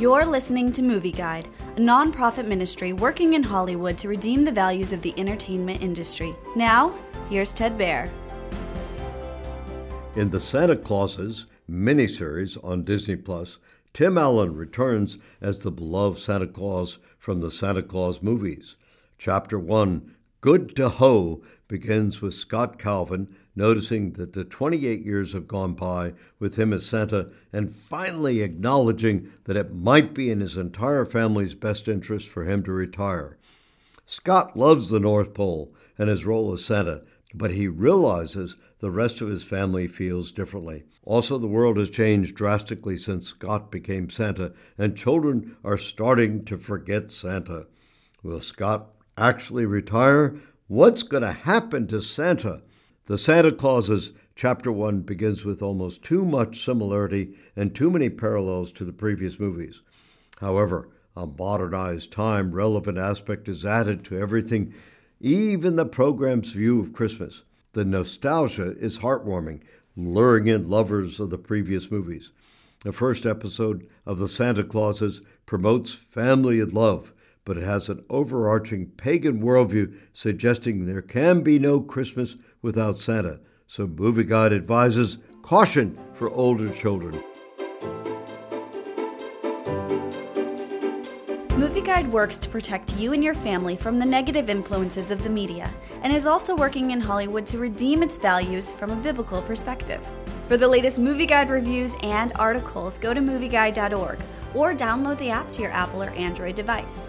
You're listening to Movie Guide, a nonprofit ministry working in Hollywood to redeem the values of the entertainment industry. Now, here's Ted Baehr. In the Santa Clauses miniseries on Disney Plus, Tim Allen returns as the beloved Santa Claus from the Santa Clause movies. Chapter 1, Good to Ho, begins with Scott Calvin noticing that the 28 years have gone by with him as Santa and finally acknowledging that it might be in his entire family's best interest for him to retire. Scott loves the North Pole and his role as Santa, but he realizes the rest of his family feels differently. Also, the world has changed drastically since Scott became Santa, and children are starting to forget Santa. Will Scott actually retire? What's going to happen to Santa? The Santa Clauses, Chapter 1, begins with almost too much similarity and too many parallels to the previous movies. However, a modernized, time relevant aspect is added to everything, even the program's view of Christmas. The nostalgia is heartwarming, luring in lovers of the previous movies. The first episode of The Santa Clauses promotes family and love, but it has an overarching pagan worldview suggesting there can be no Christmas without Santa. So Movie Guide advises caution for older children. Movie Guide works to protect you and your family from the negative influences of the media and is also working in Hollywood to redeem its values from a biblical perspective. For the latest Movie Guide reviews and articles, go to movieguide.org or download the app to your Apple or Android device.